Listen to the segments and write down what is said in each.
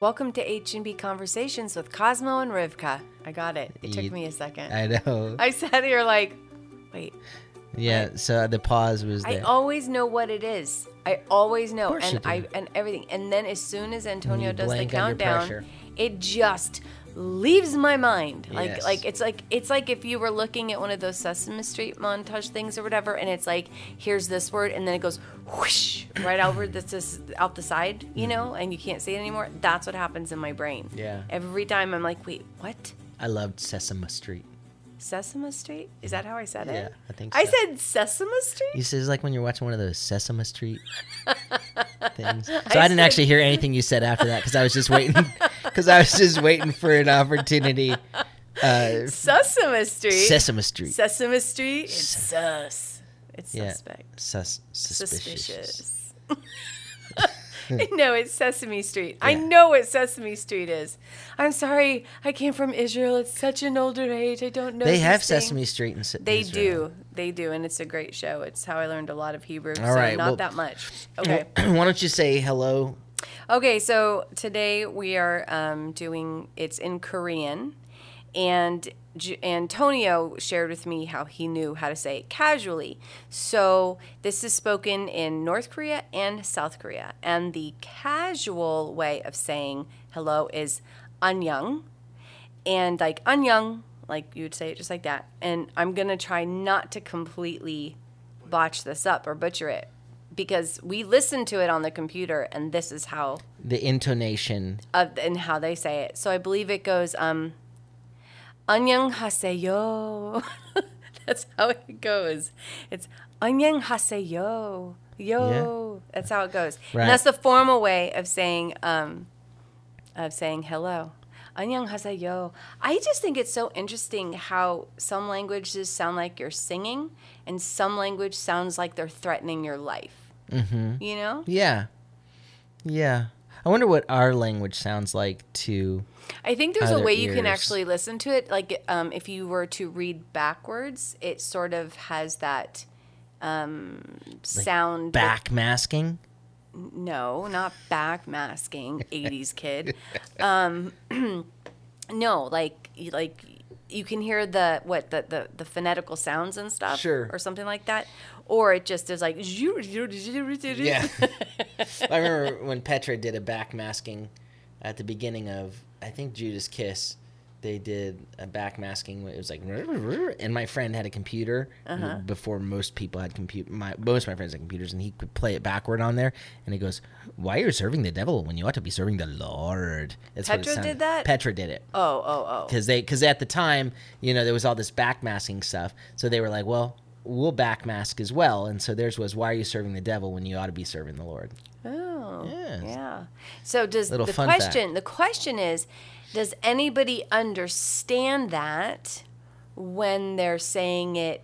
Welcome to H&B Conversations with Cosmo and Rivka. I got it. It took You- me a second. I know. I sat here like, wait. yeah. So the pause was I always know what it is. I always know, and. I and everything. And then as soon as Antonio does the countdown, it just leaves my mind. Like Yes. like it's like it's like if you were looking at one of those Sesame Street montage things or whatever, and it's like here's this word, and then it goes whoosh right over this, this out the side, you know, and you can't see it anymore. That's what happens in my brain. Yeah. Every time I'm like, wait, what? I loved Sesame Street. Sesame Street? Is that how I said it? Yeah, I think so. I said Sesame Street. You said it's like when you're watching one of those Sesame Street things. So I, I didn't said- actually hear anything you said after that because I was just waiting. Because I was just waiting for an opportunity. Uh, Sesame Street. Sesame Street. Sesame Street. It's sus. It's Yeah. suspect. Sus- suspicious. Suspicious. no, it's Sesame Street. I know what Sesame Street is. I'm sorry. I came from Israel. It's such an older age. I don't know. They have things. Sesame Street in Se- They Israel. do. They do. And it's a great show. It's how I learned a lot of Hebrew. All so right, not well- that much. Okay. Why don't you say hello? Okay, so today we are um, doing it's in Korean, and J- Antonio shared with me how he knew how to say it casually. So this is spoken in North Korea and South Korea, and the casual way of saying hello is annyeong, and like annyeong, like you would say it just like that. And I'm gonna try not to completely botch this up or butcher it. Because we listen to it on the computer, and this is how The intonation. of and how they say it. So I believe it goes um Annyeong haseyo. That's how it goes. It's annyeong haseyo. Yo. Yeah. That's how it goes. Right. And that's the formal way of saying um, of saying hello. Annyeong haseyo. I just think it's so interesting how some languages sound like you're singing and some language sounds like they're threatening your life. Mm-hmm. You know? Yeah. Yeah. I wonder what our language sounds like to. I think there's a way you can actually listen to it. Like, um, if you were to read backwards, it sort of has that um, sound. but- Back masking. no, not back masking, 80s kid. Um, no, like, like you can hear the what the, the the phonetical sounds and stuff, Sure. or something like that, or it just is like. Yeah. I remember when Petra did a backmasking at the beginning of I think Judas Kiss. They did a backmasking. It was like, and my friend had a computer Uh-huh. before most people had compute. My most of my friends had computers, and he could play it backward on there. And he goes, "Why are you serving the devil when you ought to be serving the Lord?" That's Petra did that? Petra did it Oh, oh, oh. because they because at the time you know there was all this backmasking stuff so they were like well we'll backmask as well and so theirs was why are you serving the devil when you ought to be serving the lord Oh, Yes. yeah. So does Little the fun fact. question? The question is, does anybody understand that when they're saying it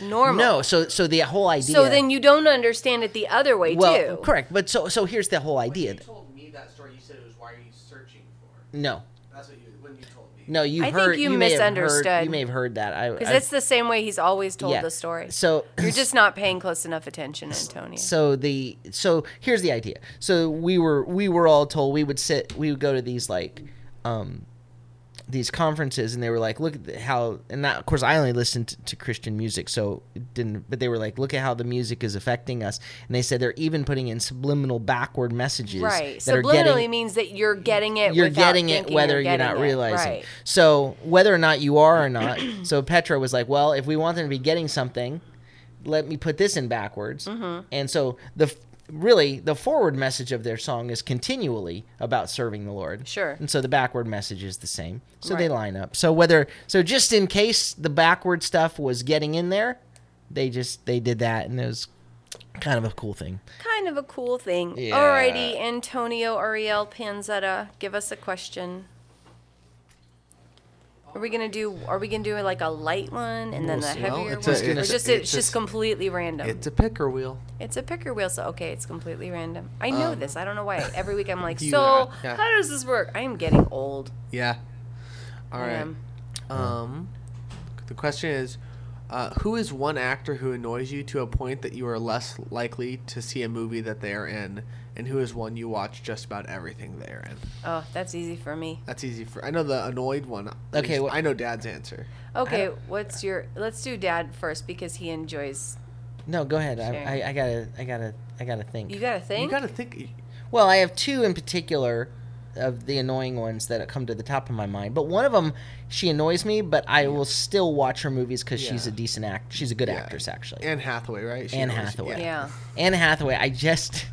normal? no so so the whole idea So then you don't understand it the other way well too. correct but so so here's the whole idea When you told me that story, you said it was why are you searching for? no That's what you when you told me. no you I think heard you may have heard- misunderstood. you may have heard that i Because it's the same way he's always told yeah. the story. so You're just not paying close enough attention, Antonio. so the so here's the idea so we were we were all told we would sit we would go to these like um these conferences and they were like look at how and that, of course i only listened to, to christian music so it didn't but they were like look at how the music is affecting us and they said they're even putting in subliminal backward messages right. that are Subliminally getting means that you're getting it. you're getting it whether you're, you're, not it. realizing. Right. So whether or not you are or not, so Petra was like, "Well, if we want them to be getting something, let me put this in backwards." Mm-hmm. And so the really the forward message of their song is continually about serving the Lord. Sure. And so the backward message is the same. So they line up. So whether so just in case the backward stuff was getting in there, they just they did that and it was kind of a cool thing. Kind of a cool thing. Yeah. Alrighty, Antonio Ariel Panzetta, give us a question. Are we gonna do? Are we gonna do like a light one and then a heavier Well, it's one, a- or it's- just it's it's just completely random? It's a picker wheel. It's a picker wheel, so okay, it's completely random. I know this. I don't know why. Every week I'm like, so yeah. how does this work? I am getting old. Yeah. All right. I Um, the question is, Uh, who is one actor who annoys you to a point that you are less likely to see a movie that they are in, and who is one you watch just about everything they are in? Oh, that's easy for me. That's easy for. I know the annoyed one. Okay, least wh- I know Dad's answer. Okay, what's your? Let's do Dad first because he enjoys. No, go ahead. I, I, I gotta, I gotta, I gotta think. You gotta think. You got to think. Well, I have two in particular of the annoying ones that come to the top of my mind. But one of them, she annoys me, but I will still watch her movies because she's a decent act. She's a good Yeah. actress, actually. Anne Hathaway, right? She Anne always- Hathaway. yeah. Anne Hathaway, I just,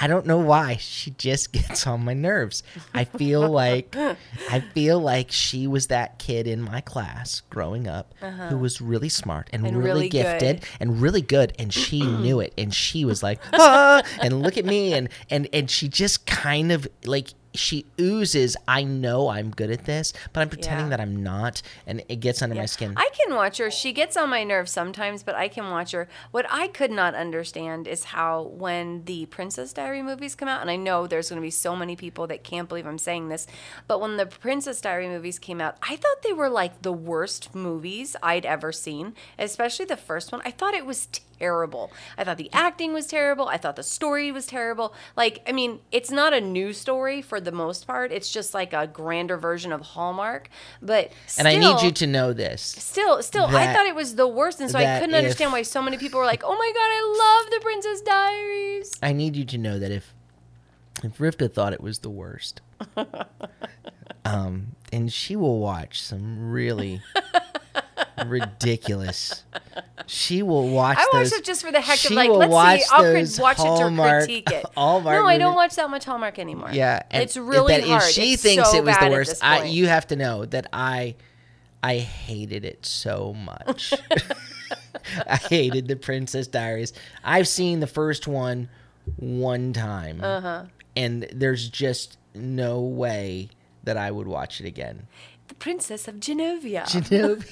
I don't know why she just gets on my nerves. I feel like, I feel like she was that kid in my class growing up who was really smart and, Uh-huh. And really, really gifted good. and really good, and she knew it, and she was like, ah, and look at me, and and and she just kind of like. She oozes. I know I'm good at this, but I'm pretending Yeah. that I'm not, and it gets under my skin. I can watch her. She gets on my nerves sometimes, but I can watch her. What I could not understand is how when the Princess Diary movies come out, and I know there's going to be so many people that can't believe I'm saying this, but when the Princess Diary movies came out, I thought they were like the worst movies I'd ever seen, especially the first one. I thought it was terrible. I thought the acting was terrible. I thought the story was terrible. Like, I mean, it's not a new story for the most part. It's just like a grander version of Hallmark, but and I need you to know this. Still, still, I thought it was the worst, and so I couldn't if- understand why so many people were like, "Oh my god, I love the Princess Diaries." I need you to know that if if Rivka thought it was the worst, um, and she will watch some really ridiculous. She will watch. It. I watch those, it just for the heck of like, let's watch see, I'll crit- watch it to critique it. Hallmark no, I don't watch that much Hallmark anymore. Yeah, it's really that hard. If she It's thinks so it was the worst, I, you have to know that I, I hated it so much. I hated the Princess Diaries. I've seen the first one one time, Uh-huh. and there's just no way that I would watch it again. The Princess of Genovia. Genovia.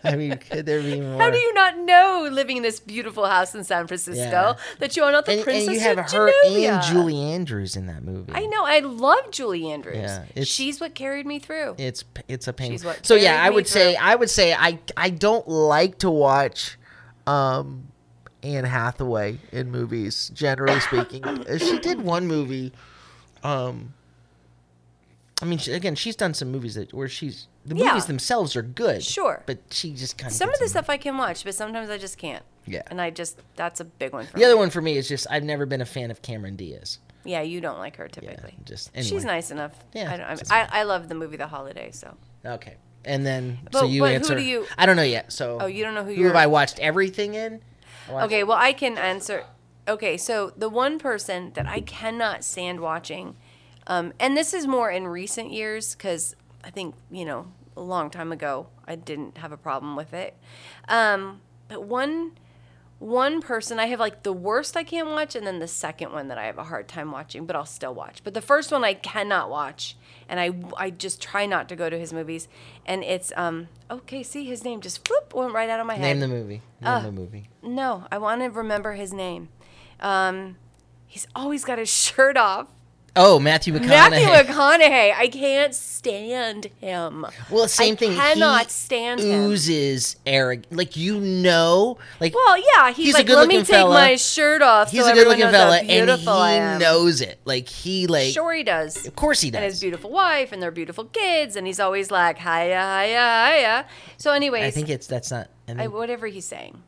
I mean, could there be more? How do you not know, living in this beautiful house in San Francisco, Yeah. that you are not the And, Princess and you have her Genovia? and Julie Andrews in that movie. I know. I love Julie Andrews. Yeah, She's what carried me through. it's it's a pain. She's what So yeah, I would say. I would say I I don't like to watch um Anne Hathaway in movies generally speaking. She did one movie um I mean she, again she's done some movies that where she's the Yeah. movies themselves are good. Sure. But she just kind of Some of the stuff I can watch, but sometimes I just can't. Yeah. And I just that's a big one for The me. other one for me is just I've never been a fan of Cameron Diaz. Yeah, you don't like her Yeah, typically. just She's nice enough. Yeah, I, don't, I, mean, I, I love the movie The Holiday. So. Okay. And then so you but who answer do you- I don't know yet. So Oh, you don't know who who have I watched everything in? Oh, watched- Okay, well, I can answer. Okay, so the one person that I cannot stand watching, um, and this is more in recent years because I think, you know, a long time ago, I didn't have a problem with it. Um, but one. One person I have like the worst I can't watch, and then the second one that I have a hard time watching, but I'll still watch. But the first one I cannot watch, and I I just try not to go to his movies. And it's um okay, see his name just whoop went right out of my head. Name the movie. Name Uh, the movie. No, I want to remember his name. Um, he's always got his shirt off. Oh, Matthew McConaughey. Matthew McConaughey. I can't stand him. Well, same thing. I thing. Cannot he stand him. Oozes arrogant. Like you know, like Well, yeah, he's, He's like, let me take fella. my shirt off. he's so a good-looking fella, and he knows it. Like he like. Sure, he does. Of course he does. And his beautiful wife and their beautiful kids, and he's always like hiya, hiya, hiya. So, anyways, I think it's that's not. I I, whatever he's saying.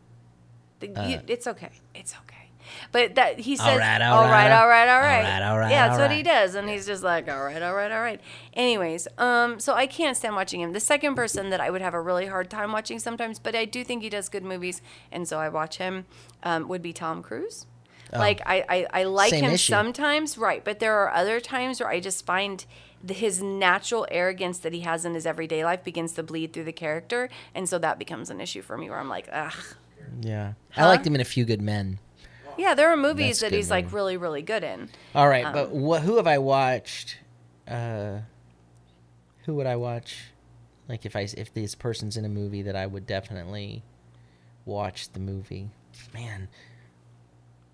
Uh, it's okay. It's okay. But that he says, All right, all all right, right, all right, all all right, right, all right, Yeah, that's what he does, and he's just like, all right, all right, all right. Anyways, um, so I can't stand watching him. The second person that I would have a really hard time watching sometimes, but I do think he does good movies, and so I watch him. Um, would be Tom Cruise. Like I, I, I like Oh. Same him issue. sometimes, right? But there are other times where I just find the, his natural arrogance that he has in his everyday life begins to bleed through the character, and so that becomes an issue for me. Where I'm like, ugh. yeah, I liked him in A Few Good Men. Yeah, there are movies That's that he's good, like really, really good in. All right, Um, but what? Who have I watched? Uh, who would I watch? Like if I if this person's in a movie that I would definitely watch the movie. Man,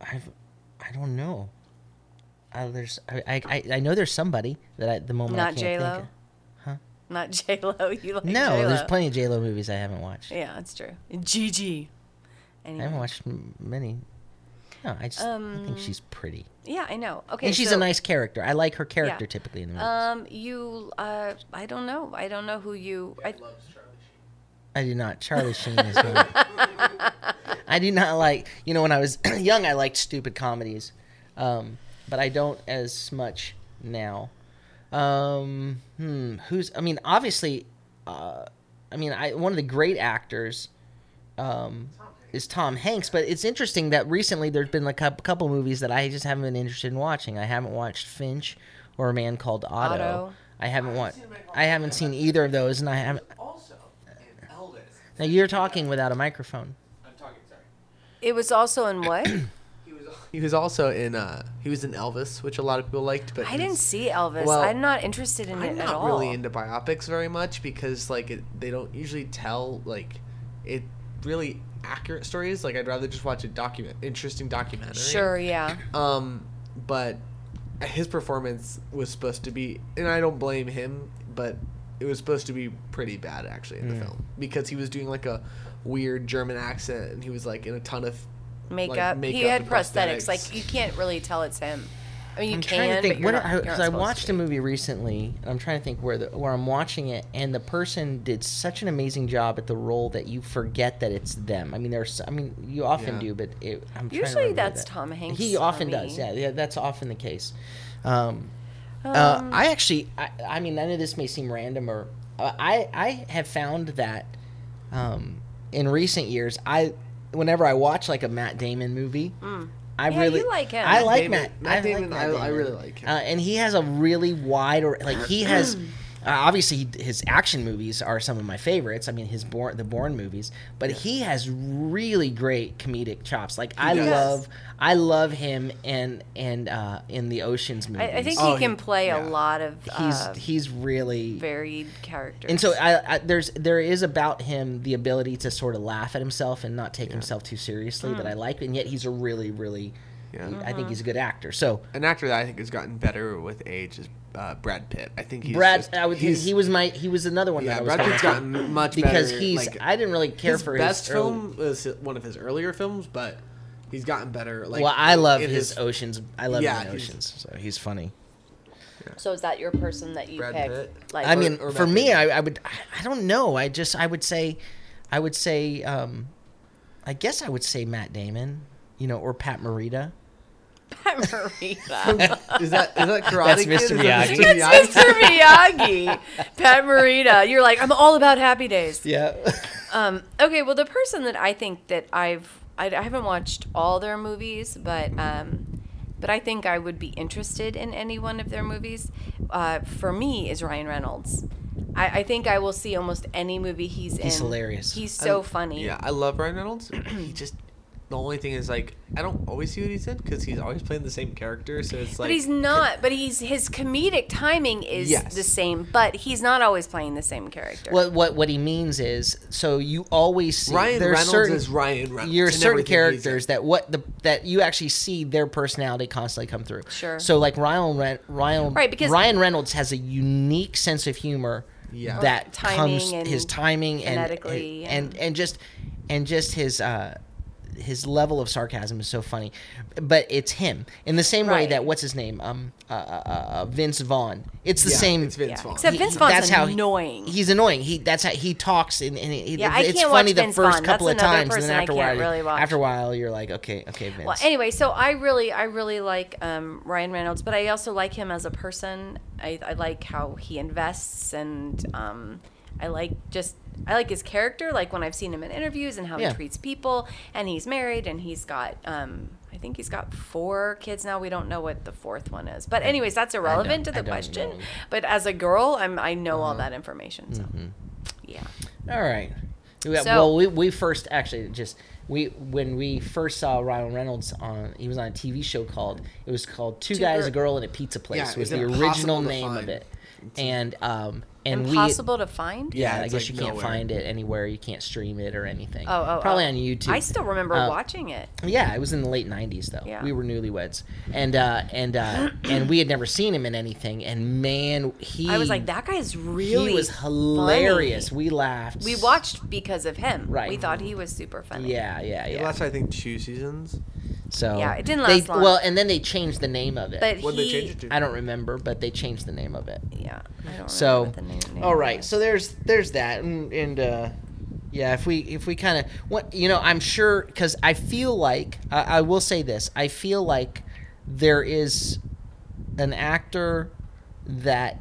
I've I don't know. Uh, there's I, I I- know there's somebody that I, at the moment I Not can't J think Lo. of. Huh? Not J Lo. You like no, J-Lo. there's plenty of J Lo movies I haven't watched. Yeah, that's true. Gigi. I haven't watched many. No, I just I think Um, she's pretty, Yeah, I know. Okay, and she's so, a nice character. I like her character Yeah. typically in the movies. Um, you. Uh, I don't know. I don't know who you. I, Ed loves Charlie Sheen. I do not. Charlie Sheen is not. I do not like. You know, when I was young, I liked stupid comedies, um, but I don't as much now. Um, hmm, who's? I mean, obviously, uh, I mean, I one of the great actors, um, is Tom Hanks. But it's interesting that recently there's been like a couple movies that I just haven't been interested in watching. I haven't watched Finch or A Man Called Otto. Otto. I haven't I haven't watched. seen A Man Called I haven't seen either of those, and I haven't. Also, in Elvis. Now you're talking without a microphone. I'm talking. Sorry. it was also in what? He was. Also in uh he was in Elvis, which a lot of people liked, but I didn't see Elvis. Well, I'm not interested in I'm it not at all. really into biopics very much because like it, they don't usually tell like it really accurate stories. Like I'd rather just watch a document interesting documentary. Sure. Yeah. Um, but his performance was supposed to be, and I don't blame him, but it was supposed to be pretty bad actually in the film because he was doing like a weird German accent and he was like in a ton of Makeup. he makeup had prosthetics. prosthetics. Like you can't really tell it's him. I mean, you I'm can, trying to but think. you're What not. because I, watched a movie recently, and I'm trying to think where the where I'm watching it, and the person did such an amazing job at the role that you forget that it's them. I mean, there's, I mean, you often Yeah. do, but it, I'm trying to Usually that's that. Tom Hanks He for often me. does. Yeah, yeah, that's often the case. Um, uh, Um, I actually, I, I mean, none of this may seem random, or uh, I I have found that um, in recent years, I whenever I watch like a Matt Damon movie. I. Yeah, really you like him. I Matt like Damon- Matt. Matt I like Damon, Matt I- I really like him. Uh, and he has a really wide, or like he has. Uh, obviously, he- his action movies are some of my favorites. I mean, his Bourne the Bourne movies, but he has really great comedic chops. Like I does. love, I love him and and uh, in the Ocean's movies. I, I think Oh, he can he- play yeah. a lot of he's uh, he's really varied characters. and so I, I there's there is about him the ability to sort of laugh at himself and not take himself too seriously Hmm. that I like, and yet he's a really really. Yeah. I think he's a good actor. So An actor that I think has gotten better with age is uh, Brad Pitt. I think he's Brad, just- I would, he's- he was my he was another one. yeah. that I was Brad Pitt's going gotten much better because better. he's like, I didn't really care his for his best his early- film was one of his earlier films, but he's gotten better. Like well, I love in his, Oceans. I love Yeah, him in he's- Oceans. So he's funny. So is that your person that you Brad pick? Pitt? Like, I mean, or for me, I, I would I, I don't know. I just I would say, I would say, um, I guess I would say Matt Damon, you know, or Pat Morita. Pat Morita. is that is that Karate That's Kid? Mr. That Miyagi. Mr. That's Mr. Miyagi. Pat Morita. You're like, I'm all about happy days. Yeah. Um, okay, well, the person that I think that I've I, I haven't watched all their movies, but um, but I think I would be interested in any one of their movies. Uh, for me, is Ryan Reynolds. I, I think I will see almost any movie he's, in. He's hilarious. He's so I- funny. Yeah, I love Ryan Reynolds. he just the only thing is like I don't always see what he's in because he's always playing the same character. So it's like but he's not. But he's his comedic timing is Yes. the same. But he's not always playing the same character. What what what he means is so you always see Ryan there's Reynolds certain, is Ryan Reynolds. You're certain everything he's in. characters that what the that you actually see their personality constantly come through. Sure. So like Ryan Ren, Ryan Right, because- Ryan Reynolds has a unique sense of humor. Yeah. That Timing comes and his timing and and, and and just and just his uh his level of sarcasm is so funny, but it's him in the same way that what's his name um uh, uh, uh Vince Vaughn. It's the Yeah, same. It's Vince yeah. Vaughn. Except Vince Vaughn's that's how he- annoying. He's annoying. He that's how he talks and, and he, Yeah, I it's can't funny watch the Vince first Vaughn. couple That's of another times, and then I after a can't while, really watch. after a while, you're like, okay, okay, Vince. Well, anyway, so I really, I really like um, Ryan Reynolds, but I also like him as a person. I, I like how he invests, and um, I like just, I like his character. Like when I've seen him in interviews and how Yeah. he treats people, and he's married, and he's got, um, I think he's got four kids now. We don't know what the fourth one is, but anyways, that's irrelevant to the question. know. Uh-huh. But as a girl, I'm, I know all that information. So, Mm-hmm. yeah. All right. We- So- well, we, we first actually just we when we first saw Ryan Reynolds on he was on a TV show called it was called Two, Two Guys Gir- a Girl in a Pizza Place Yeah, was the original name of it. and um and Impossible to find. yeah, Yeah, I guess like, you can't nowhere. find it anywhere. You can't stream it or anything. Oh, oh, probably oh. on YouTube. I still remember Uh, watching it. Yeah, it was in the late '90s though. Yeah. We were newlyweds, and uh, and uh, and we had never seen him in anything. And man, he I was like, that guy is really he was funny." hilarious. We laughed. We watched because of him. Right. We thought he was super funny. Yeah, yeah, It yeah. lasted, I think, two seasons. So Yeah, it didn't they- last long. Well, and then they changed the name of it. But What he, they change it to? I don't remember, but they changed the name of it. Yeah, I don't So, remember the name, name all right. So there's there's that, and, and uh, yeah, if we if we kind of what you know, I'm sure because I feel like I, I will say this, I feel like there is an actor that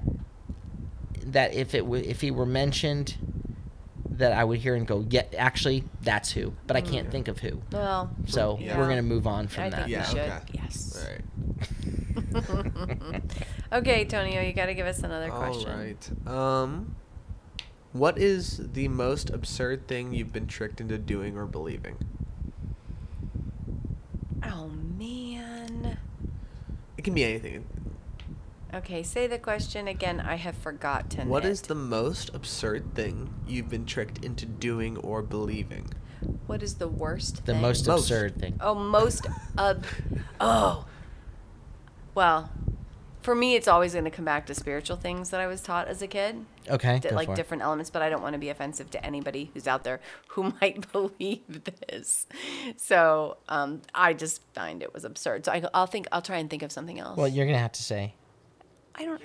that if it w- if he were mentioned that I would hear and go, yeah, actually that's who, but I can't think of who. well, So Yeah. we're gonna move on from I that. think Yeah, we should. okay. Yes. All right. Okay, Tonio, you got to give us another question. All right. Um, what is the most absurd thing you've been tricked into doing or believing? Oh man. It can be anything. Okay, say the question again. I have forgotten. What is it. the most absurd thing you've been tricked into doing or believing? What is the worst? The thing? most Most. absurd thing. Oh, most ab. Oh. Well, for me, it's always going to come back to spiritual things that I was taught as a kid. Okay, di- go like for it. different elements, but I don't want to be offensive to anybody who's out there who might believe this. So um, I just find it was absurd. So I, I'll think I'll try and think of something else. Well, you're gonna have to say. I don't.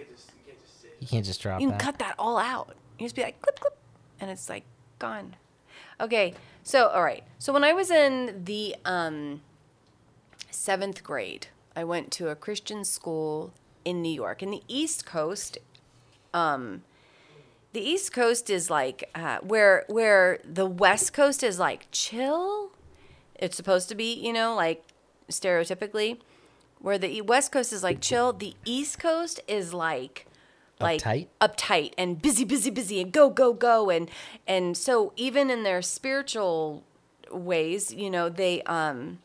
You can't just drop You can that. cut that all out. You just be like clip clip, and it's like gone. Okay, so all right. So when I was in the um, seventh grade, I went to a Christian school in New York, in the East Coast. Um, the East Coast is like uh, where where the West Coast is like chill. It's supposed to be, you know, like stereotypically, where the West Coast is like chill. The East Coast is like like Uptight? uptight and busy, busy, busy, and go, go, go, and and so even in their spiritual ways, you know, they um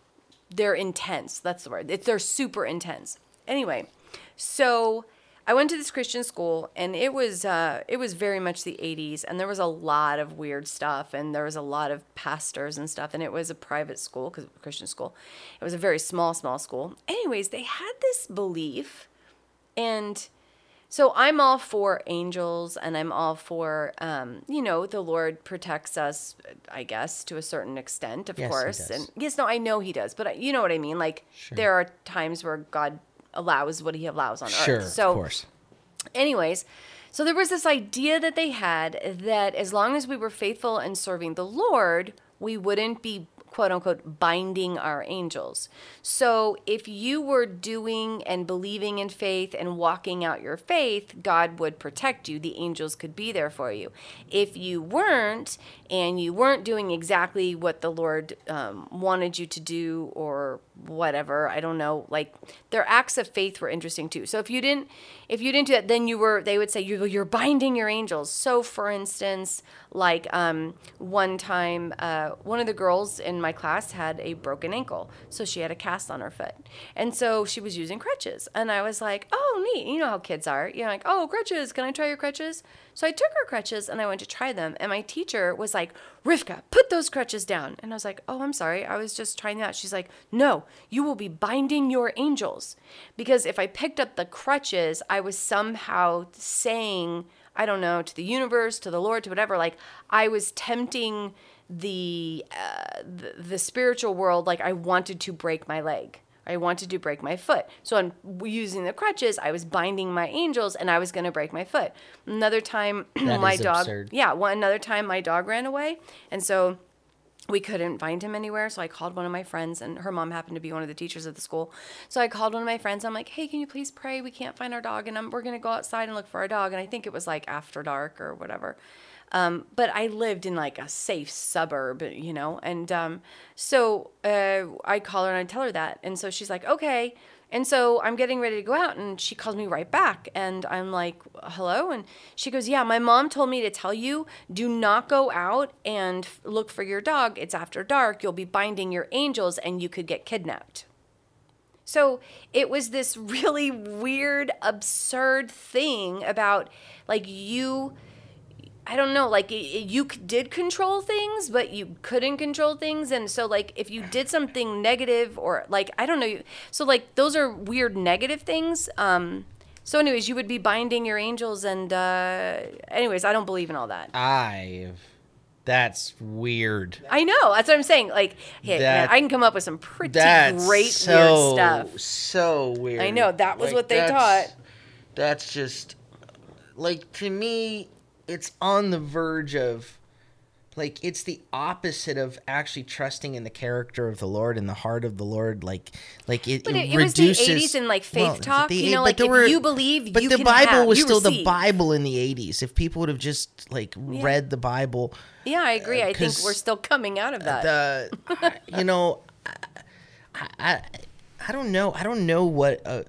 they're intense. That's the word. It's they're super intense. Anyway, so I went to this Christian school, and it was uh, it was very much the '80s, and there was a lot of weird stuff, and there was a lot of pastors and stuff, and it was a private school because Christian school. It was a very small, small school. Anyways, they had this belief, and so I'm all for angels and I'm all for, um, you know, the Lord protects us, I guess, to a certain extent, of Yes, course. And yes, no, I know he does, but I, you know what I mean? Like, there are times where God allows what he allows on Sure, earth. So, of course. anyways, so there was this idea that they had that as long as we were faithful in serving the Lord, we wouldn't be quote unquote binding our angels. So if you were doing and believing in faith and walking out your faith, God would protect you. The angels could be there for you. If you weren't and you weren't doing exactly what the Lord um, wanted you to do or whatever, I don't know, like their acts of faith were interesting too. So if you didn't if you didn't do that, then you were they would say you're, you're binding your angels. So for instance, like um, one time, uh, one of the girls in my class had a broken ankle, so she had a cast on her foot, and so she was using crutches. And I was like, "Oh, neat! You know how kids are. You're like, oh, crutches. Can I try your crutches?" So I took her crutches and I went to try them, and my teacher was like, "Rivka, put those crutches down." And I was like, "Oh, I'm sorry. I was just trying that." She's like, "No, you will be binding your angels, because if I picked up the crutches, I was somehow saying." I don't know, to the universe, to the Lord, to whatever. Like I was tempting the, uh, the the spiritual world. Like I wanted to break my leg. I wanted to break my foot. So I'm using the crutches. I was binding my angels, and I was going to break my foot. Another time, my dog. absurd. Yeah, one another time my dog ran away, and so we couldn't find him anywhere. So I called one of my friends, and her mom happened to be one of the teachers at the school. So I called one of my friends. I'm like, "Hey, can you please pray? We can't find our dog, and I'm, we're gonna go outside and look for our dog." And I think it was like after dark or whatever. Um, but I lived in like a safe suburb, you know, and um, so uh, I call her and I tell her that, and so she's like, "Okay." And so I'm getting ready to go out, and she calls me right back. And I'm like, hello? And she goes, yeah, my mom told me to tell you do not go out and f- look for your dog. It's after dark. You'll be binding your angels, and you could get kidnapped. So it was this really weird, absurd thing about like you. I don't know, like you did control things, but you couldn't control things, and so like if you did something negative or like I don't know, so like those are weird negative things. Um, so anyways, you would be binding your angels, and uh, anyways, I don't believe in all that. I. That's weird. I know. That's what I'm saying. Like, hey, man, I can come up with some pretty great so, weird stuff. So weird. I know, that was what they taught. That's just like to me, it's on the verge of like it's the opposite of actually trusting in the character of the Lord and the heart of the Lord. Like, like it, But it, it- it was the reduces 80s and, like, faith well, talk, the you know, like, if you believe, but you the Bible have, was still the. Bible in the '80s. If people would have just like read the Bible, Yeah, I agree. I think we're still coming out of that. the I- you know I, I I don't know I don't know what uh,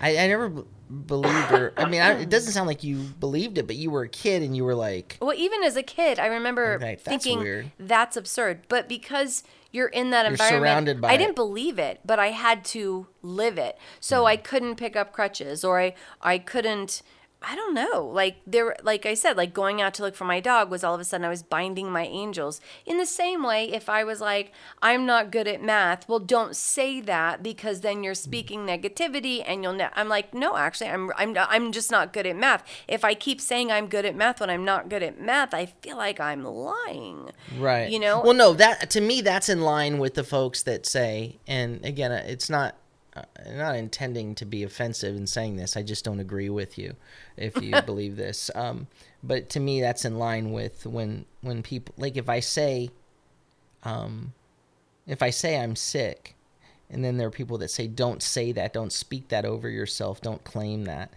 I I never believed or I mean I, it doesn't sound like you believed it but you were a kid and you were like well, even as a kid, I remember Okay, that's thinking weird. that's absurd. But because you're in that You're environment, I didn't believe it, but I had to live it. So Hmm. I couldn't pick up crutches, or I I couldn't. I don't know. Like there, like I said, like going out to look for my dog was all of a sudden I was binding my angels. In the same way, if I was like, I'm not good at math, well, don't say that because then you're mm. speaking negativity, and you'll. Ne- I'm like, no, actually, I'm I'm I'm just not good at math. If I keep saying I'm good at math when I'm not good at math, I feel like I'm lying. right You know? well no that to me that's in line with the folks that say and again it's not not intending to be offensive in saying this I just don't agree with you if you believe this. Um but to me that's in line with when when people like if I say um if I say I'm sick and then there are people that say don't say that. Don't speak that over yourself. Don't claim that.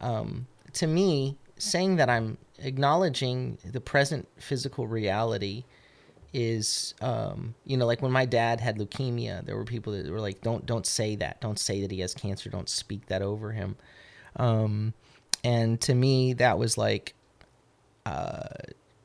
Um, to me saying that i'm acknowledging the present physical reality is um, you know like when my dad had leukemia there were people that were like don't don't say that. Don't say that he has cancer. Don't speak that over him. Um, and to me that was like uh,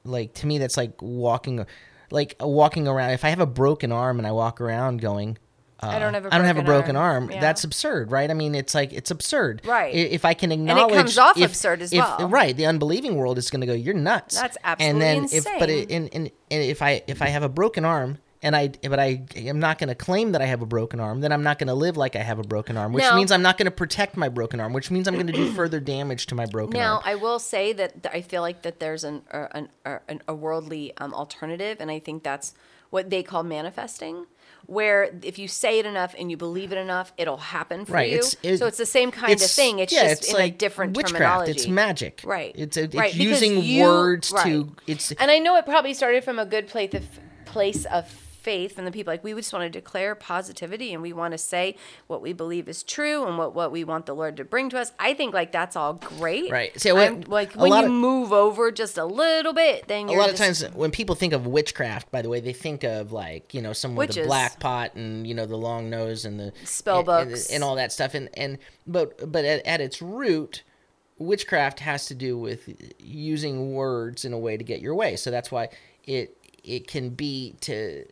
like to me that's like walking like uh, walking around. If i have a broken arm and i walk around going uh, I don't have a I don't have a broken broken arm. arm. Yeah. That's absurd, right? I mean, it's like it's absurd, Right. If I can ignore it comes off if- absurd as if- well. right? The unbelieving world is going to go, "You're nuts." That's And then absolutely if but insane. it, and, and, and if I if I have a broken arm and I but I am not going to claim that I have a broken arm, then I'm not going to live like I have a broken arm, which Now- means I'm not going to protect my broken arm, which means I'm going to do further damage to my broken Now, arm. Now, I will say that I feel like that there's an, uh, an, uh, an a worldly um, alternative, and I think that's what they call manifesting, where if you say it enough and you believe it enough, it'll happen for Right, you. it's- it- so it's the same kind of thing. It's yeah, just it's in like a different witchcraft. terminology. It's magic. Right. It's a, it's Right, using you- words right. to. It's And I know it probably started from a good place of place of faith from the people like we just want to declare positivity and we want to say what we believe is true and what, what we want the Lord to bring to us. I think like that's all great. Right. So when- like when you of- move over just a little bit, then a lot of times when people think of witchcraft, by the way, they think of like you know someone with a Witches. black pot and you know the long nose and the Spell and, and- and all that stuff. And and but but at, at its root, witchcraft has to do with using words in a way to get your way. So that's why it it can be to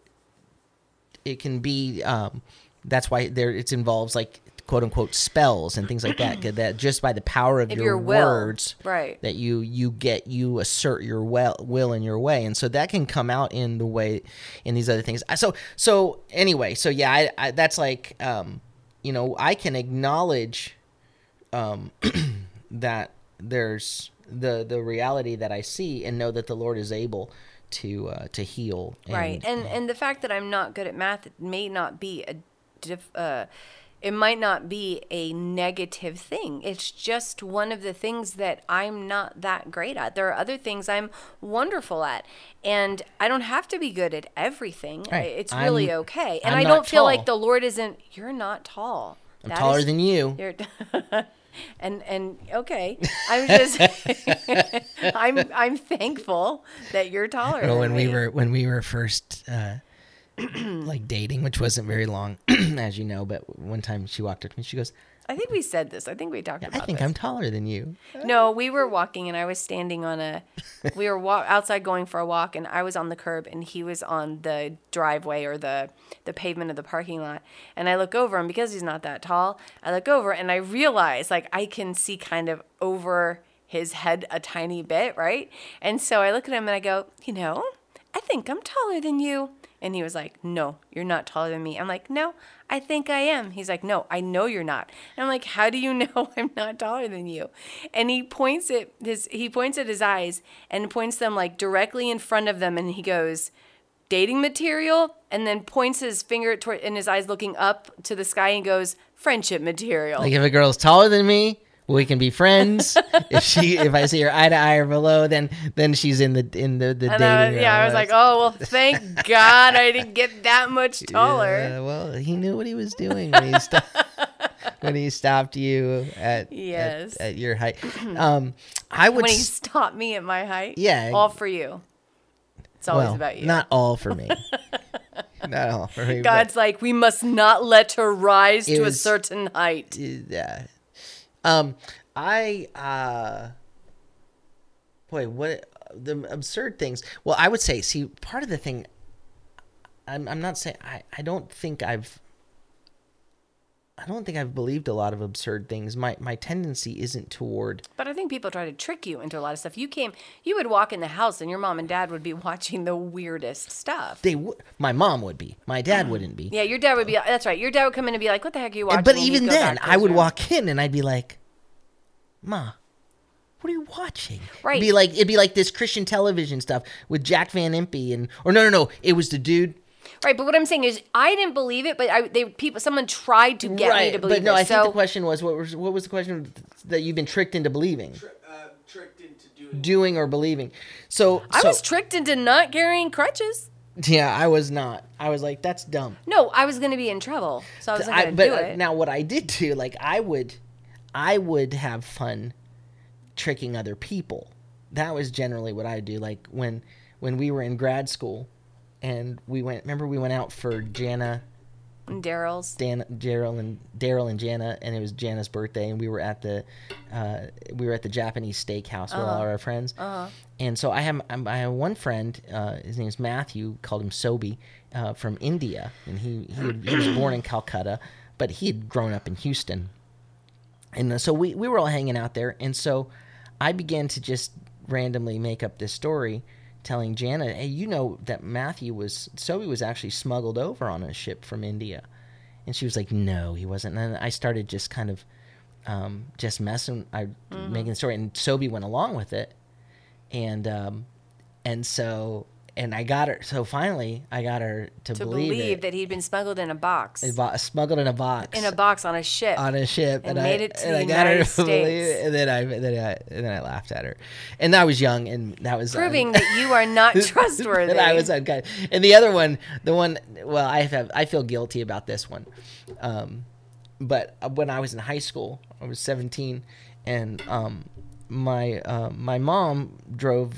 it can be um, that's why there it involves like quote unquote spells and things like that that just by the power of Of your, your will. words Right. that you you get you assert your will will in your way and so that can come out in the way in these other things so so anyway so yeah I, I that's like um you know i can acknowledge um that there's the the reality that i see and know that the lord is able to uh, to heal and, right and and the fact that i'm not good at math may not be a diff, uh, it might not be a negative thing. It's just one of the things that i'm not that great at. There are other things i'm wonderful at and i don't have to be good at everything. Right. it's really I'm- okay and I'm i don't feel tall. like the lord isn't you're not tall. I'm That taller is- than you and and okay i'm just i'm i'm thankful that you're taller Well, when we were when we were first uh, like dating, which wasn't very long, as you know, but one time she walked up to me, she goes, I think we said this. I think we talked about. It. I think this. I'm taller than you. No, we were walking and I was standing on a we were wa- outside going for a walk and I was on the curb and he was on the driveway or the the pavement of the parking lot. And I look over and because he's not that tall, I look over and I realize like I can see kind of over his head a tiny bit, right? And so I look at him and I go, "You know, I think I'm taller than you." And he was like, No, you're not taller than me. I'm like, No, I think I am. He's like, No, I know you're not. And I'm like, How do you know I'm not taller than you? And he points at his he points at his eyes and points them like directly in front of them and he goes, Dating material, and then points his finger toward in his eyes looking up to the sky and goes, Friendship material. Like if a girl's taller than me, we can be friends. if she, if I see her eye to eye or below, then then she's in the in the the and dating. I, yeah, I was like, oh well, thank God I didn't get that much taller. Yeah, well, he knew what he was doing when he stopped when he stopped you at Yes. at, at your height. Um, I would when he stopped me at my height. Yeah. all for you. It's always well, about you. not all for me. not all for me. God's like, we must not let her rise to a certain height. yeah. Um, I uh, boy, what the absurd things. Well, I would say, see, part of the thing. I'm I'm not saying I I don't think I've. I don't think I've believed a lot of absurd things. My my tendency isn't toward But I think people try to trick you into a lot of stuff. You came, you would walk in the house, and your mom and dad would be watching the weirdest stuff. they would. My mom would be. My dad mm. wouldn't be. Yeah, your dad would be. That's right. Your dad would come in and be like, "What the heck are you watching?" but And even then, I would room. walk in and I'd be like, "Ma, what are you watching?" Right. It'd be like it'd be like this Christian television stuff with Jack Van Impe and or no no no, it was the dude. Right, but what I'm saying is, I didn't believe it, but I, they people, someone tried to get me to believe but no, it. I think the question was what was what was the question that you've been tricked into believing, Tri- uh, tricked into doing. doing or believing. So I so- was tricked into not carrying crutches. yeah, I was not. I was like, that's dumb. No, I was going to be in trouble, so I wasn't going to but do uh, it. now what I did do, like I would, I would have fun tricking other people. That was generally what I do. Like when when we were in grad school, and we went. Remember we went out for Jana, And Daryl's. Dan, Daryl, and Daryl and Jana, and it was Jana's birthday, and we were at the, uh, we were at the Japanese steakhouse with all our friends. Uh-huh. And so I have I have one friend. Uh, his name is Matthew. Called him Sobi, uh, from India, and he he, had, he was born in Calcutta, but he had grown up in Houston. And uh, so we we were all hanging out there, and so I began to just randomly make up this story, telling Jana, "Hey, you know that Matthew was Sobi was actually smuggled over on a ship from India," and she was like, "No, he wasn't." And then I started just kind of. Um, just messing, I making the story, and Sobi went along with it, and um, and so and I got her. So finally, I got her to, To believe, believe, that he'd been smuggled in a box. It bo- smuggled in a box in a box on a ship. on a ship, and and, made I, it to and the I got her United to believe States. it, and then I then I and then I laughed at her, and I was young, and that was proving um, that you are not trustworthy. and I was unkind. And the other one, the one, well, I have I feel guilty about this one, um, but when I was in high school, I was seventeen, and um, my uh, my mom drove,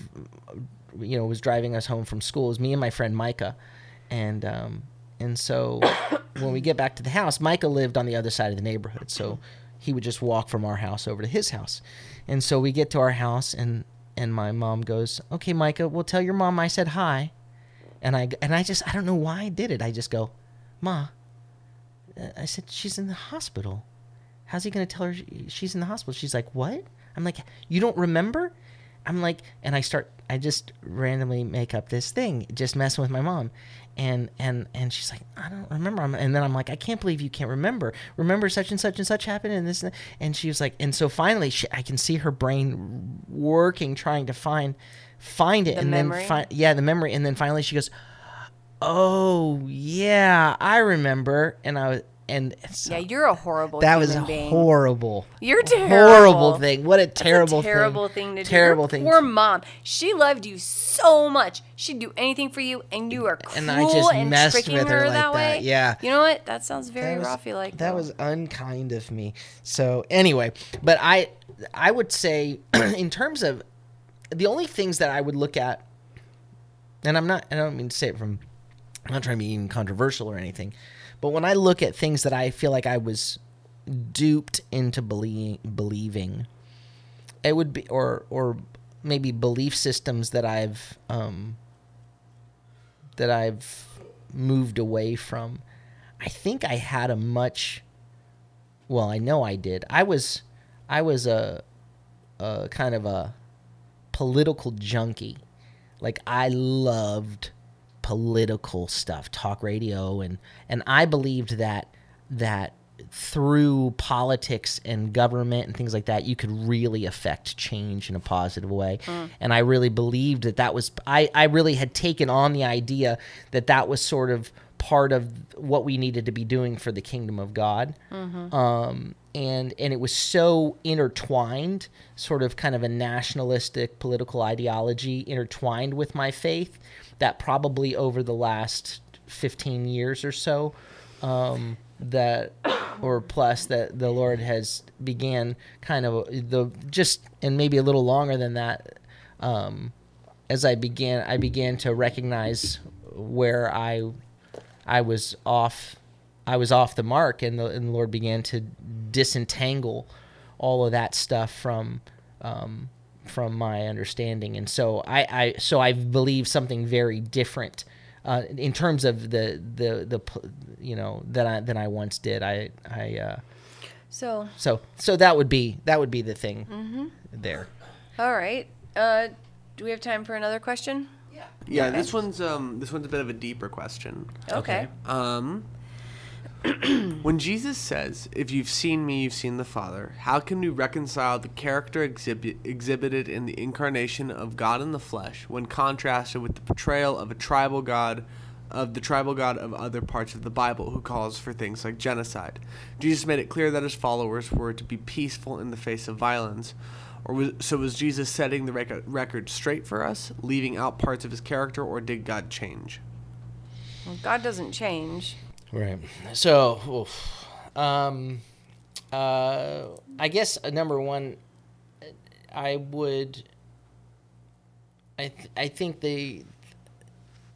you know, was driving us home from school. It was me and my friend Micah, and um, and so when we get back to the house, Micah lived on the other side of the neighborhood, so he would just walk from our house over to his house, and so we get to our house and. And my mom goes, "Okay, Micah, well tell your mom I said hi." And I and I just I don't know why I did it. I just go, "Ma." I said she's in the hospital. How's he going to tell her she's in the hospital? She's like, "What?" I'm like, "You don't remember?" I'm like, and I start I just randomly make up this thing, just messing with my mom. And and and she's like, "I don't remember." And then I'm like, "I can't believe you can't remember. Remember such and such and such happened and this and, that." and she was like, and so finally she, I can see her brain working trying to find find it The and memory? then find yeah, the memory and then finally she goes, "Oh, yeah, I remember." And I was and so yeah, you're a horrible. that was a being. horrible You're terrible. horrible thing. What a That's a terrible terrible thing. thing to do. Terrible thing. Poor mom. She loved you so much. She'd do anything for you, and you are cruel And I just and messed tricking with her like that that. way. Yeah. You know what? That sounds very roughy. Like that though. was unkind of me. So anyway, but I I would say in terms of the only things that I would look at, and I'm not I don't mean to say it from I'm not trying to be even controversial or anything, but when I look at things that I feel like I was duped into belie- believing. It would be, or or maybe belief systems that I've um, that I've moved away from. I think I had a much. Well, I know I did. I was, I was a, a kind of a political junkie. Like I loved political stuff, talk radio, and and I believed that that through politics and government and things like that, you could really affect change in a positive way. And I really believed that that was, I, I really had taken on the idea that that was sort of part of what we needed to be doing for the kingdom of God. Um, and, and it was so intertwined, sort of kind of a nationalistic political ideology intertwined with my faith that probably over the last 15 years or so, um, that or plus that the Lord has began kind of the just and maybe a little longer than that um, as I began I began to recognize where I I was off I was off the mark and the, and the Lord began to disentangle all of that stuff from um, from my understanding and so I, I so I believe something very different uh, in terms of the the the you know that I than I once did. I I uh, So, so so that would be that would be the thing there. all right. Uh, do we have time for another question? Yeah. Yeah, this one's um this one's a bit of a deeper question. Okay. Um, when Jesus says, "If you've seen me, you've seen the Father," how can we reconcile the character exhibit, exhibited in the incarnation of God in the flesh when contrasted with the portrayal of a tribal God, of the tribal God of other parts of the Bible, who calls for things like genocide? Jesus made it clear that his followers were to be peaceful in the face of violence. Or was, so was Jesus setting the rec- record straight for us, leaving out parts of his character, or did God change? Well, God doesn't change. Right. So, oof. um, uh, I guess uh, number one, I would. I th- I think the,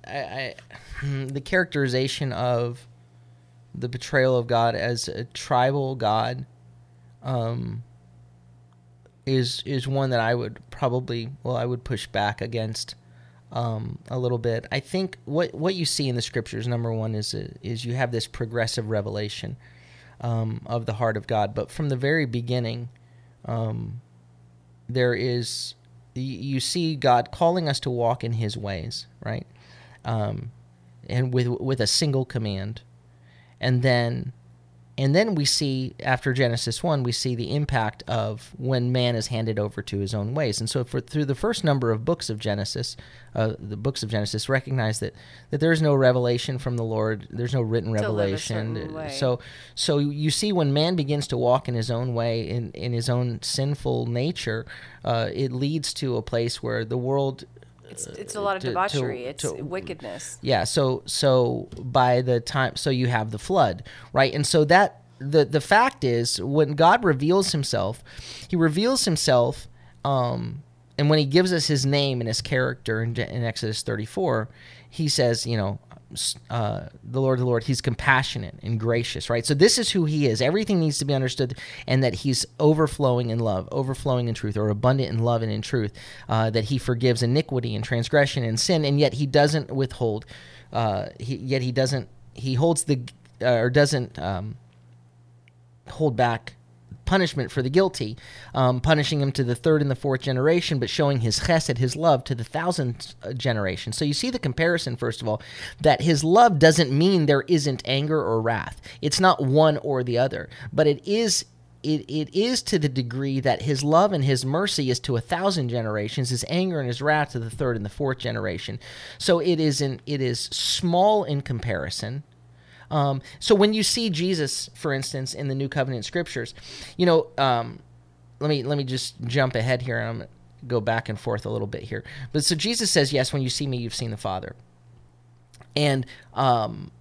I, I the characterization of the betrayal of God as a tribal God, um, is is one that I would probably well I would push back against um, a little bit. I think what what you see in the scriptures, number one, is is you have this progressive revelation um, of the heart of God. But from the very beginning, um, there is you see God calling us to walk in His ways, right? Um, and with with a single command, and then and then we see after Genesis 1 we see the impact of when man is handed over to his own ways. And so for through the first number of books of Genesis uh, the books of Genesis recognize that that there is no revelation from the Lord. There's no written To live a revelation. so so you see when man begins to walk in his own way in in his own sinful nature uh, it leads to a place where the world It's it's a lot of to- to- debauchery. it's to- wickedness. yeah, so so by the time so you have the flood, right? And so that the the fact is when God reveals himself, he reveals himself um and when he gives us his name and his character in, in Exodus 34, he says, you know, uh, the Lord, the Lord, he's compassionate and gracious, right? So this is who he is. Everything needs to be understood, and that he's overflowing in love, overflowing in truth, or abundant in love and in truth. Uh, that he forgives iniquity and transgression and sin, and yet he doesn't withhold. Uh, he, yet he doesn't. He holds the uh, or doesn't um, hold back punishment for the guilty, um, punishing him to the third and the fourth generation, but showing his chesed, his love, to the thousandth uh, generation. So you see the comparison, first of all, that his love doesn't mean there isn't anger or wrath. It's not one or the other, but it is. It, it is to the degree that his love and his mercy is to a thousand generations, his anger and his wrath to the third and the fourth generation. So it is in, it is small in comparison, um, so when you see Jesus, for instance, in the New Covenant scriptures, you know, um, let me let me just jump ahead here and I'm gonna go back and forth a little bit here. But so Jesus says, "Yes, when you see me, you've seen the Father." And um,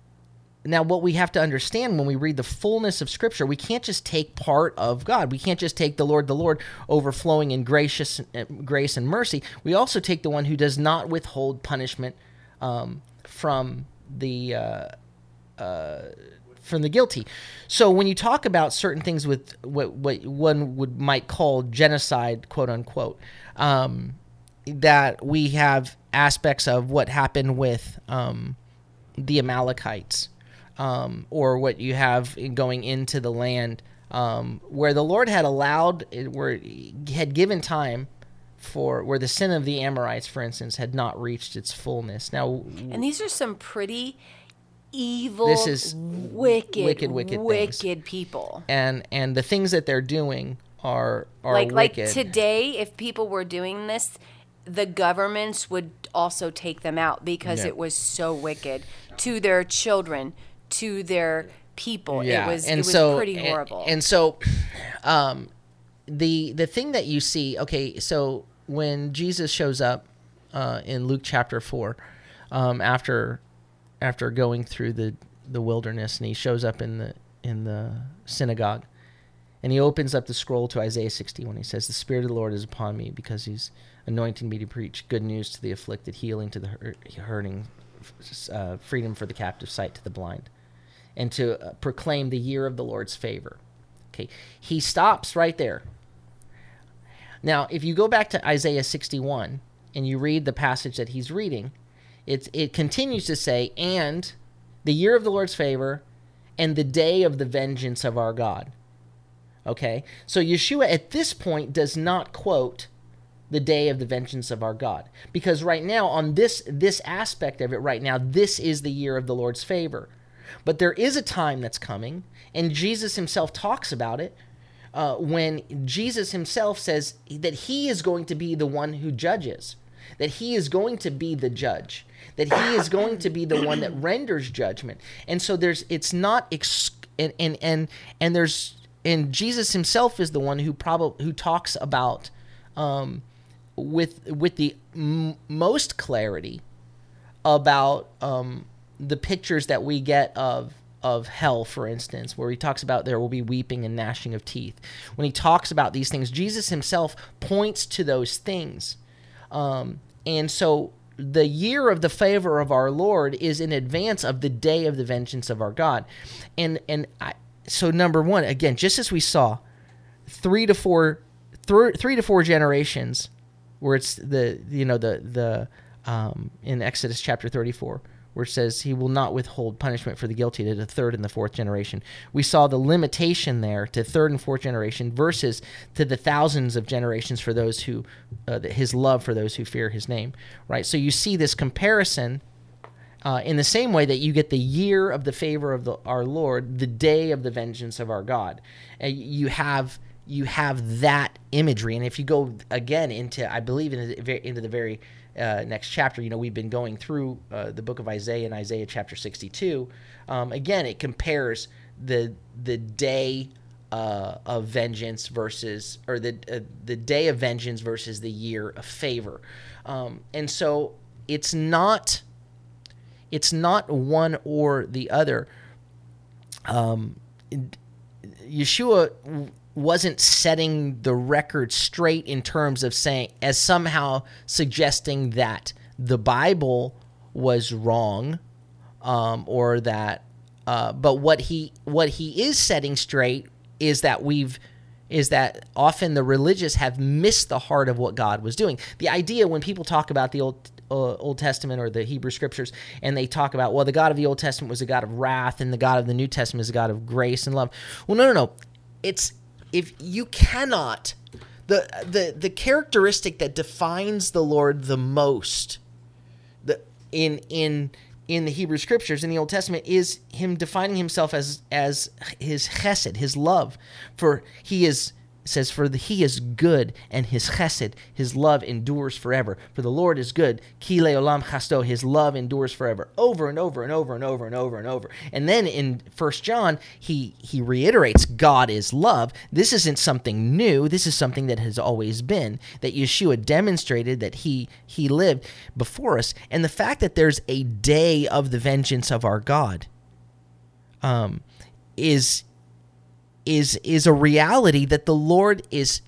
now, what we have to understand when we read the fullness of Scripture, we can't just take part of God. We can't just take the Lord, the Lord, overflowing in gracious uh, grace and mercy. We also take the one who does not withhold punishment um, from the. Uh, from the guilty. So when you talk about certain things with what what one would might call genocide, quote unquote, um, that we have aspects of what happened with um, the Amalekites, um, or what you have in going into the land um, where the Lord had allowed, where had given time for where the sin of the Amorites, for instance, had not reached its fullness. Now, And these are some pretty evil, This is wicked, wicked, wicked, wicked things. people. and and the things that they're doing are are Like wicked. like today, if people were doing this, the governments would also take them out because Yeah. it was so wicked to their children, to their people. yeah, It was and it was so pretty and- horrible. And, so, um, the the thing that you see, okay, so when Jesus shows up uh, in Luke chapter four, um, after after going through the the wilderness, and he shows up in the in the synagogue, and he opens up the scroll to Isaiah sixty one. He says, "The Spirit of the Lord is upon me because He's anointing me to preach good news to the afflicted, healing to the hur- hurting, uh, freedom for the captive, sight to the blind." and to uh, proclaim the year of the Lord's favor. Okay, he stops right there. Now, if you go back to Isaiah 61 and you read the passage that he's reading, it, it continues to say, and the year of the Lord's favor and the day of the vengeance of our God. Okay, so Yeshua at this point does not quote the day of the vengeance of our God because right now on this this aspect of it right now this is the year of the Lord's favor. But there is a time that's coming, and Jesus himself talks about it uh, when Jesus himself says that he is going to be the one who judges, that he is going to be the judge, that he is going to be the one that renders judgment. And so there's, it's not, ex- and, and, and, and there's, and Jesus himself is the one who probably, who talks about, um, with, with the m- most clarity about, um, the pictures that we get of of hell, for instance, where he talks about there will be weeping and gnashing of teeth. When he talks about these things, Jesus himself points to those things. Um, and so the year of the favor of our Lord is in advance of the day of the vengeance of our God. And and I, so number 1 again just as we saw 3 to four, three three 3 to 4 generations where it's the you know the the um, in Exodus chapter 34 which says he will not withhold punishment for the guilty to the third and the fourth generation. We saw the limitation there to third and fourth generation versus to the thousands of generations for those who, uh, his love for those who fear his name, right? So you see this comparison uh, in the same way that you get the year of the favor of the, our Lord, the day of the vengeance of our God. and you have you have that imagery, and if you go again into, I believe in the, into the very uh, next chapter, you know, we've been going through uh, the book of Isaiah and Isaiah chapter 62. Um, again, it compares the the day uh, of vengeance versus, or the uh, the day of vengeance versus the year of favor, um, and so it's not it's not one or the other. Um, Yeshua wasn't setting the record straight in terms of saying as somehow suggesting that the Bible was wrong, um, or that. Uh, but what he what he is setting straight is that we've is that often the religious have missed the heart of what God was doing. The idea when people talk about the old uh, Old Testament or the Hebrew Scriptures, and they talk about well, the God of the Old Testament was a God of wrath, and the God of the New Testament is a God of grace and love. Well, no, no, no. It's if you cannot the the the characteristic that defines the Lord the most, the in in in the Hebrew Scriptures in the Old Testament is him defining himself as as his chesed, his love, for he is says for the, he is good and his chesed his love endures forever. For the lord is good. Ki leolam chasdo his love endures forever. Over and over and over and over and over and over. And then in first john he he reiterates god is love. This isn't something new. This is something that has always been that yeshua demonstrated that he he lived before us. And the fact that there's a day of the vengeance of our god um is is is a reality that the Lord is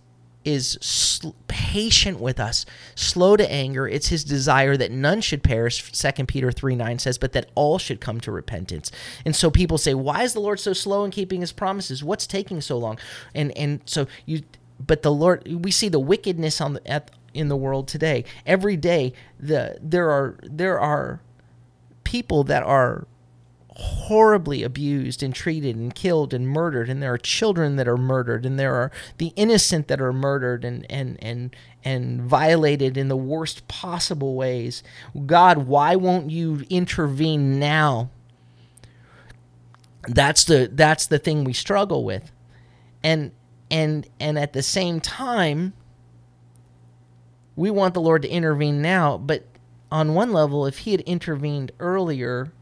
is sl- patient with us, slow to anger. It's his desire that none should perish, 2 Peter 3 9 says, but that all should come to repentance. And so people say, Why is the Lord so slow in keeping his promises? What's taking so long? And and so you but the Lord we see the wickedness on the at in the world today. Every day the there are there are people that are horribly abused and treated and killed and murdered. And there are children that are murdered and there are the innocent that are murdered and and and and violated in the worst possible ways. God why won't you intervene now? That's the that's the thing we struggle with. And and and at the same time we want the lord to intervene now. But on one level if he had intervened earlier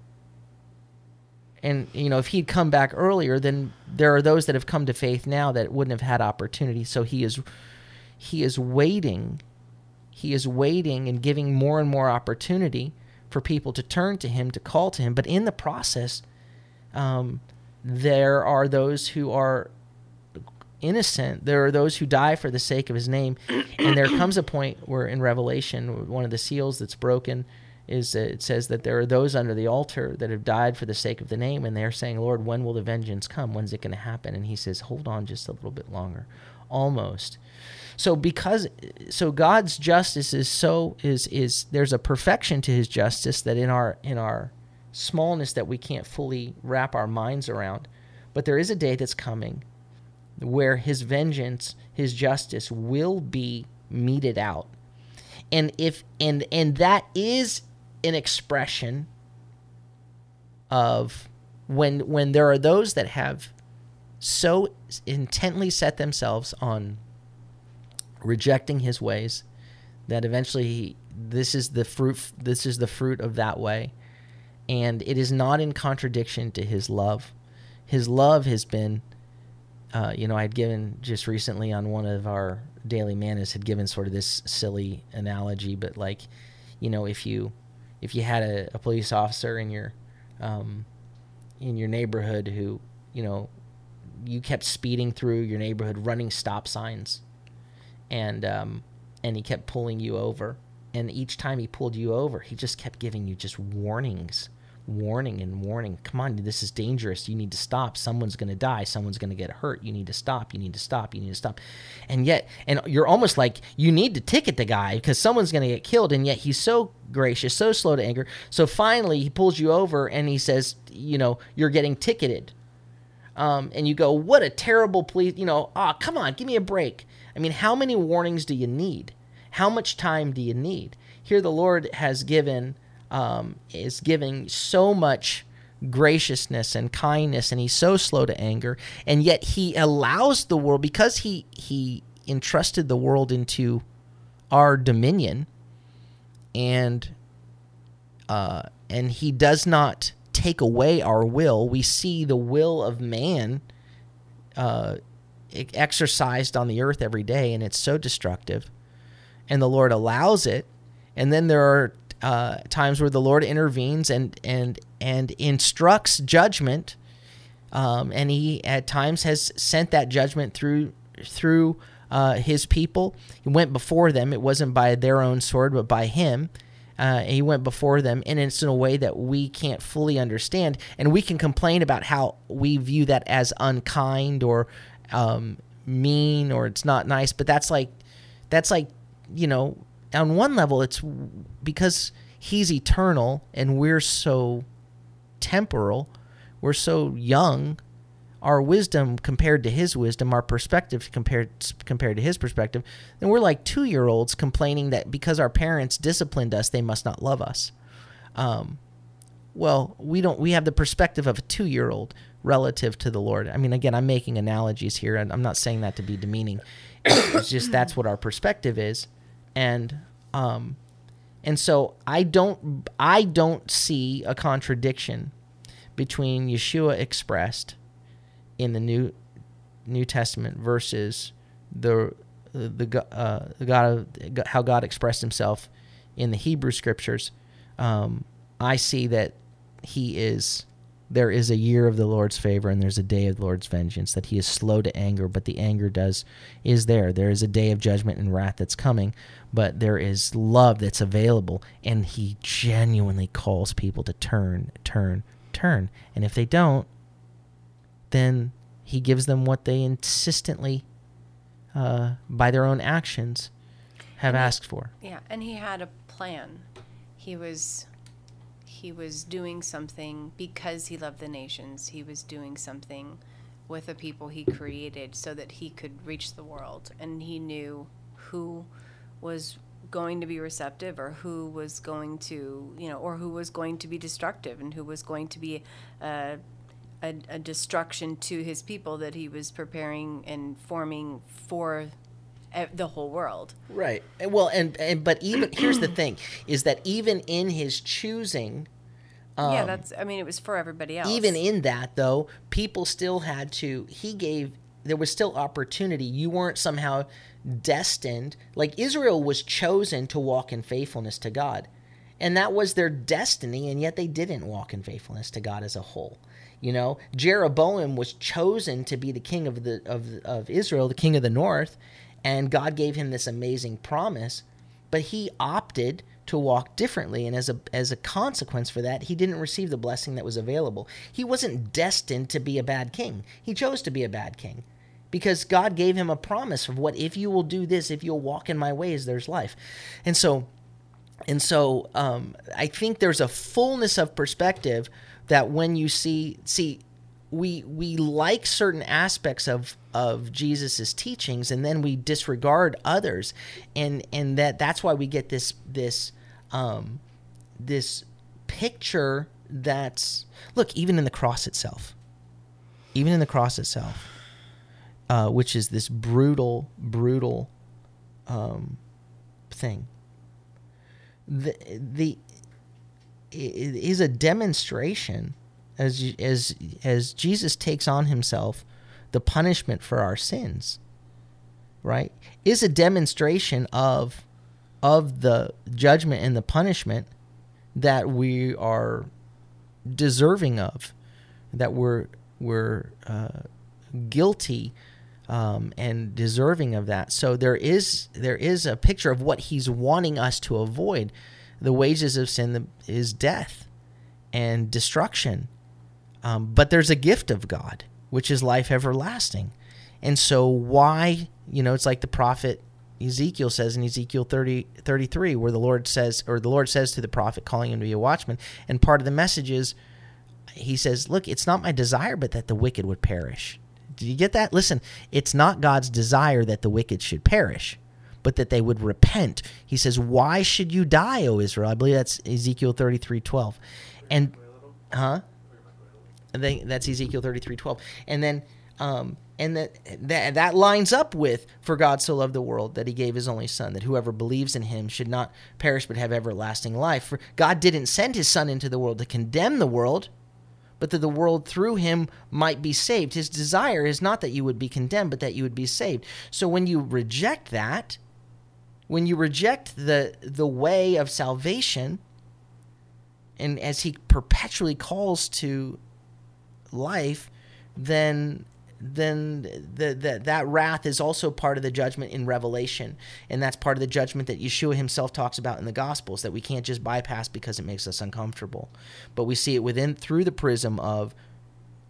and you know if he'd come back earlier then there are those that have come to faith now that wouldn't have had opportunity. So he is he is waiting. He is waiting and giving more and more opportunity for people to turn to him to call to him. But in the process um, there are those who are innocent. There are those who die for the sake of his name. And there comes a point where in revelation one of the seals that's broken is that it says that there are those under the altar that have died for the sake of the name, and they're saying, Lord, when will the vengeance come? When's it going to happen? And he says, Hold on just a little bit longer. Almost. So because so God's justice is so is is there's a perfection to his justice that in our in our smallness that we can't fully wrap our minds around. But there is a day that's coming where his vengeance, his justice will be meted out. And if and and that is an expression of when when there are those that have so intently set themselves on rejecting his ways that eventually he, this is the fruit this is the fruit of that way. And it is not in contradiction to his love. His love has been uh, you know i had given just recently on one of our daily manas had given sort of this silly analogy but like you know if you if you had a, a police officer in your um, in your neighborhood who you know you kept speeding through your neighborhood running stop signs and um, and he kept pulling you over. And each time he pulled you over he just kept giving you just warnings warning and warning. Come on, this is dangerous. You need to stop. Someone's going to die. Someone's going to get hurt. You need to stop. You need to stop. You need to stop. And yet, and you're almost like you need to ticket the guy because someone's going to get killed. And yet he's so gracious, so slow to anger. So finally, he pulls you over and he says, you know, you're getting ticketed. Um, and you go, what a terrible police, you know, ah, oh, come on, give me a break. I mean, how many warnings do you need? How much time do you need? Here, the Lord has given um, is giving so much graciousness and kindness and he's so slow to anger and yet he allows the world because he he entrusted the world into our dominion and uh, and he does not take away our will. We see the will of man uh, exercised on the earth every day and it's so destructive. And the lord allows it and then there are uh, times where the Lord intervenes and and and instructs judgment, um, and He at times has sent that judgment through through uh, His people. He went before them. It wasn't by their own sword, but by Him. Uh, he went before them, and it's in a way that we can't fully understand, and we can complain about how we view that as unkind or um, mean or it's not nice. But that's like that's like you know on one level, it's because he's eternal and we're so temporal, we're so young. Our wisdom compared to his wisdom, our perspective compared compared to his perspective, then we're like two year olds complaining that because our parents disciplined us, they must not love us. Um, well, we don't. We have the perspective of a two year old relative to the Lord. I mean, again, I'm making analogies here, and I'm not saying that to be demeaning. It's just that's what our perspective is and um, and so I don't I don't see a contradiction between Yeshua expressed in the new New Testament versus the the, uh, God of how God expressed Himself in the Hebrew Scriptures. Um, I see that He is there is a year of the Lord's favor and there's a day of the Lord's vengeance, that he is slow to anger, but the anger does is there. There is a day of judgment and wrath that's coming, but there is love that's available, and he genuinely calls people to turn, turn, turn. And if they don't, then he gives them what they insistently, uh, by their own actions, have asked for. Yeah, and he had a plan. He was he was doing something because he loved the nations. He was doing something with the people he created so that he could reach the world and he knew who was going to be receptive or who was going to, you know, or who was going to be destructive and who was going to be uh, a, a destruction to his people that he was preparing and forming for the whole world. Right. Well, and, and but even here's the thing is that even in his choosing, yeah, that's. I mean, it was for everybody else. Um, even in that though, people still had to. He gave. There was still opportunity. You weren't somehow destined. Like Israel was chosen to walk in faithfulness to God, and that was their destiny. And yet they didn't walk in faithfulness to God as a whole. You know, Jeroboam was chosen to be the king of the of of Israel, the king of the north, and God gave him this amazing promise, but he opted to walk differently. And as a as a consequence for that he didn't receive the blessing that was available. He wasn't destined to be a bad king. He chose to be a bad king because god gave him a promise of what if you will do this if you'll walk in my ways there's life. And so and so um, I think there's a fullness of perspective that when you see see we we like certain aspects of of Jesus's teachings and then we disregard others. And and that that's why we get this this um, this picture that's look even in the cross itself even in the cross itself uh, which is this brutal brutal um, thing. The the it is a demonstration as as as Jesus takes on himself the punishment for our sins right is a demonstration of of the judgment and the punishment that we are deserving of that we're we're uh, guilty um, and deserving of that. So there is there is a picture of what he's wanting us to avoid. The wages of sin is death and destruction, um, but there's a gift of God, which is life everlasting. And so why you know it's like the prophet Ezekiel says in Ezekiel 30, 33, where the Lord says, or the Lord says to the prophet, calling him to be a watchman, and part of the message is, he says, Look, it's not my desire, but that the wicked would perish. Do you get that? Listen, it's not God's desire that the wicked should perish, but that they would repent. He says, Why should you die, O Israel? I believe that's Ezekiel 33, 12. And, huh? I think that's Ezekiel 33, 12. And then, um, and that, that that lines up with for God so loved the world that he gave his only son that whoever believes in him should not perish but have everlasting life. For God didn't send his son into the world to condemn the world but that the world through him might be saved. His desire is not that you would be condemned but that you would be saved. So when you reject that when you reject the the way of salvation and as he perpetually calls to life then then the, the, that wrath is also part of the judgment in Revelation. And that's part of the judgment that Yeshua himself talks about in the Gospels that we can't just bypass because it makes us uncomfortable. But we see it within through the prism of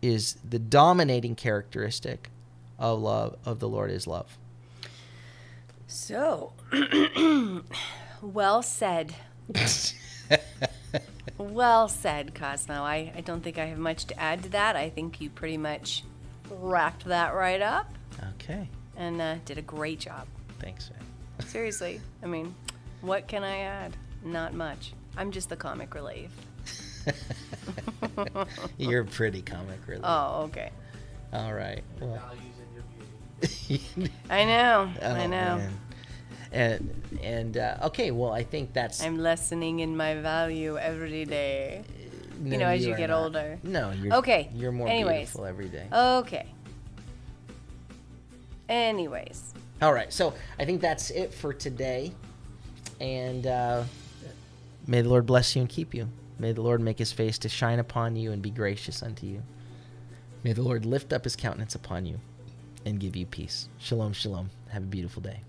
is the dominating characteristic of love of the Lord is love. So, well said. well said, Cosmo. I, I don't think I have much to add to that. I think you pretty much wrapped that right up Okay. and uh, did a great job. Thanks. man. Seriously. I mean, what can I add? Not much. I'm just the comic relief. You're pretty comic relief. Oh, okay. All right. Well, Values in your beauty. I know. I oh, know. man. And and uh, okay, well, I think that's I'm lessening in my value every day. no, know, as you are get not. older. No, you're Okay, You're more anyways. beautiful every day. Okay. Anyways, All right, so I think that's it for today, and uh, may the Lord bless you and keep you. May the Lord make his face to shine upon you and be gracious unto you. May the Lord lift up his countenance upon you and give you peace. Shalom, shalom. Have a beautiful day.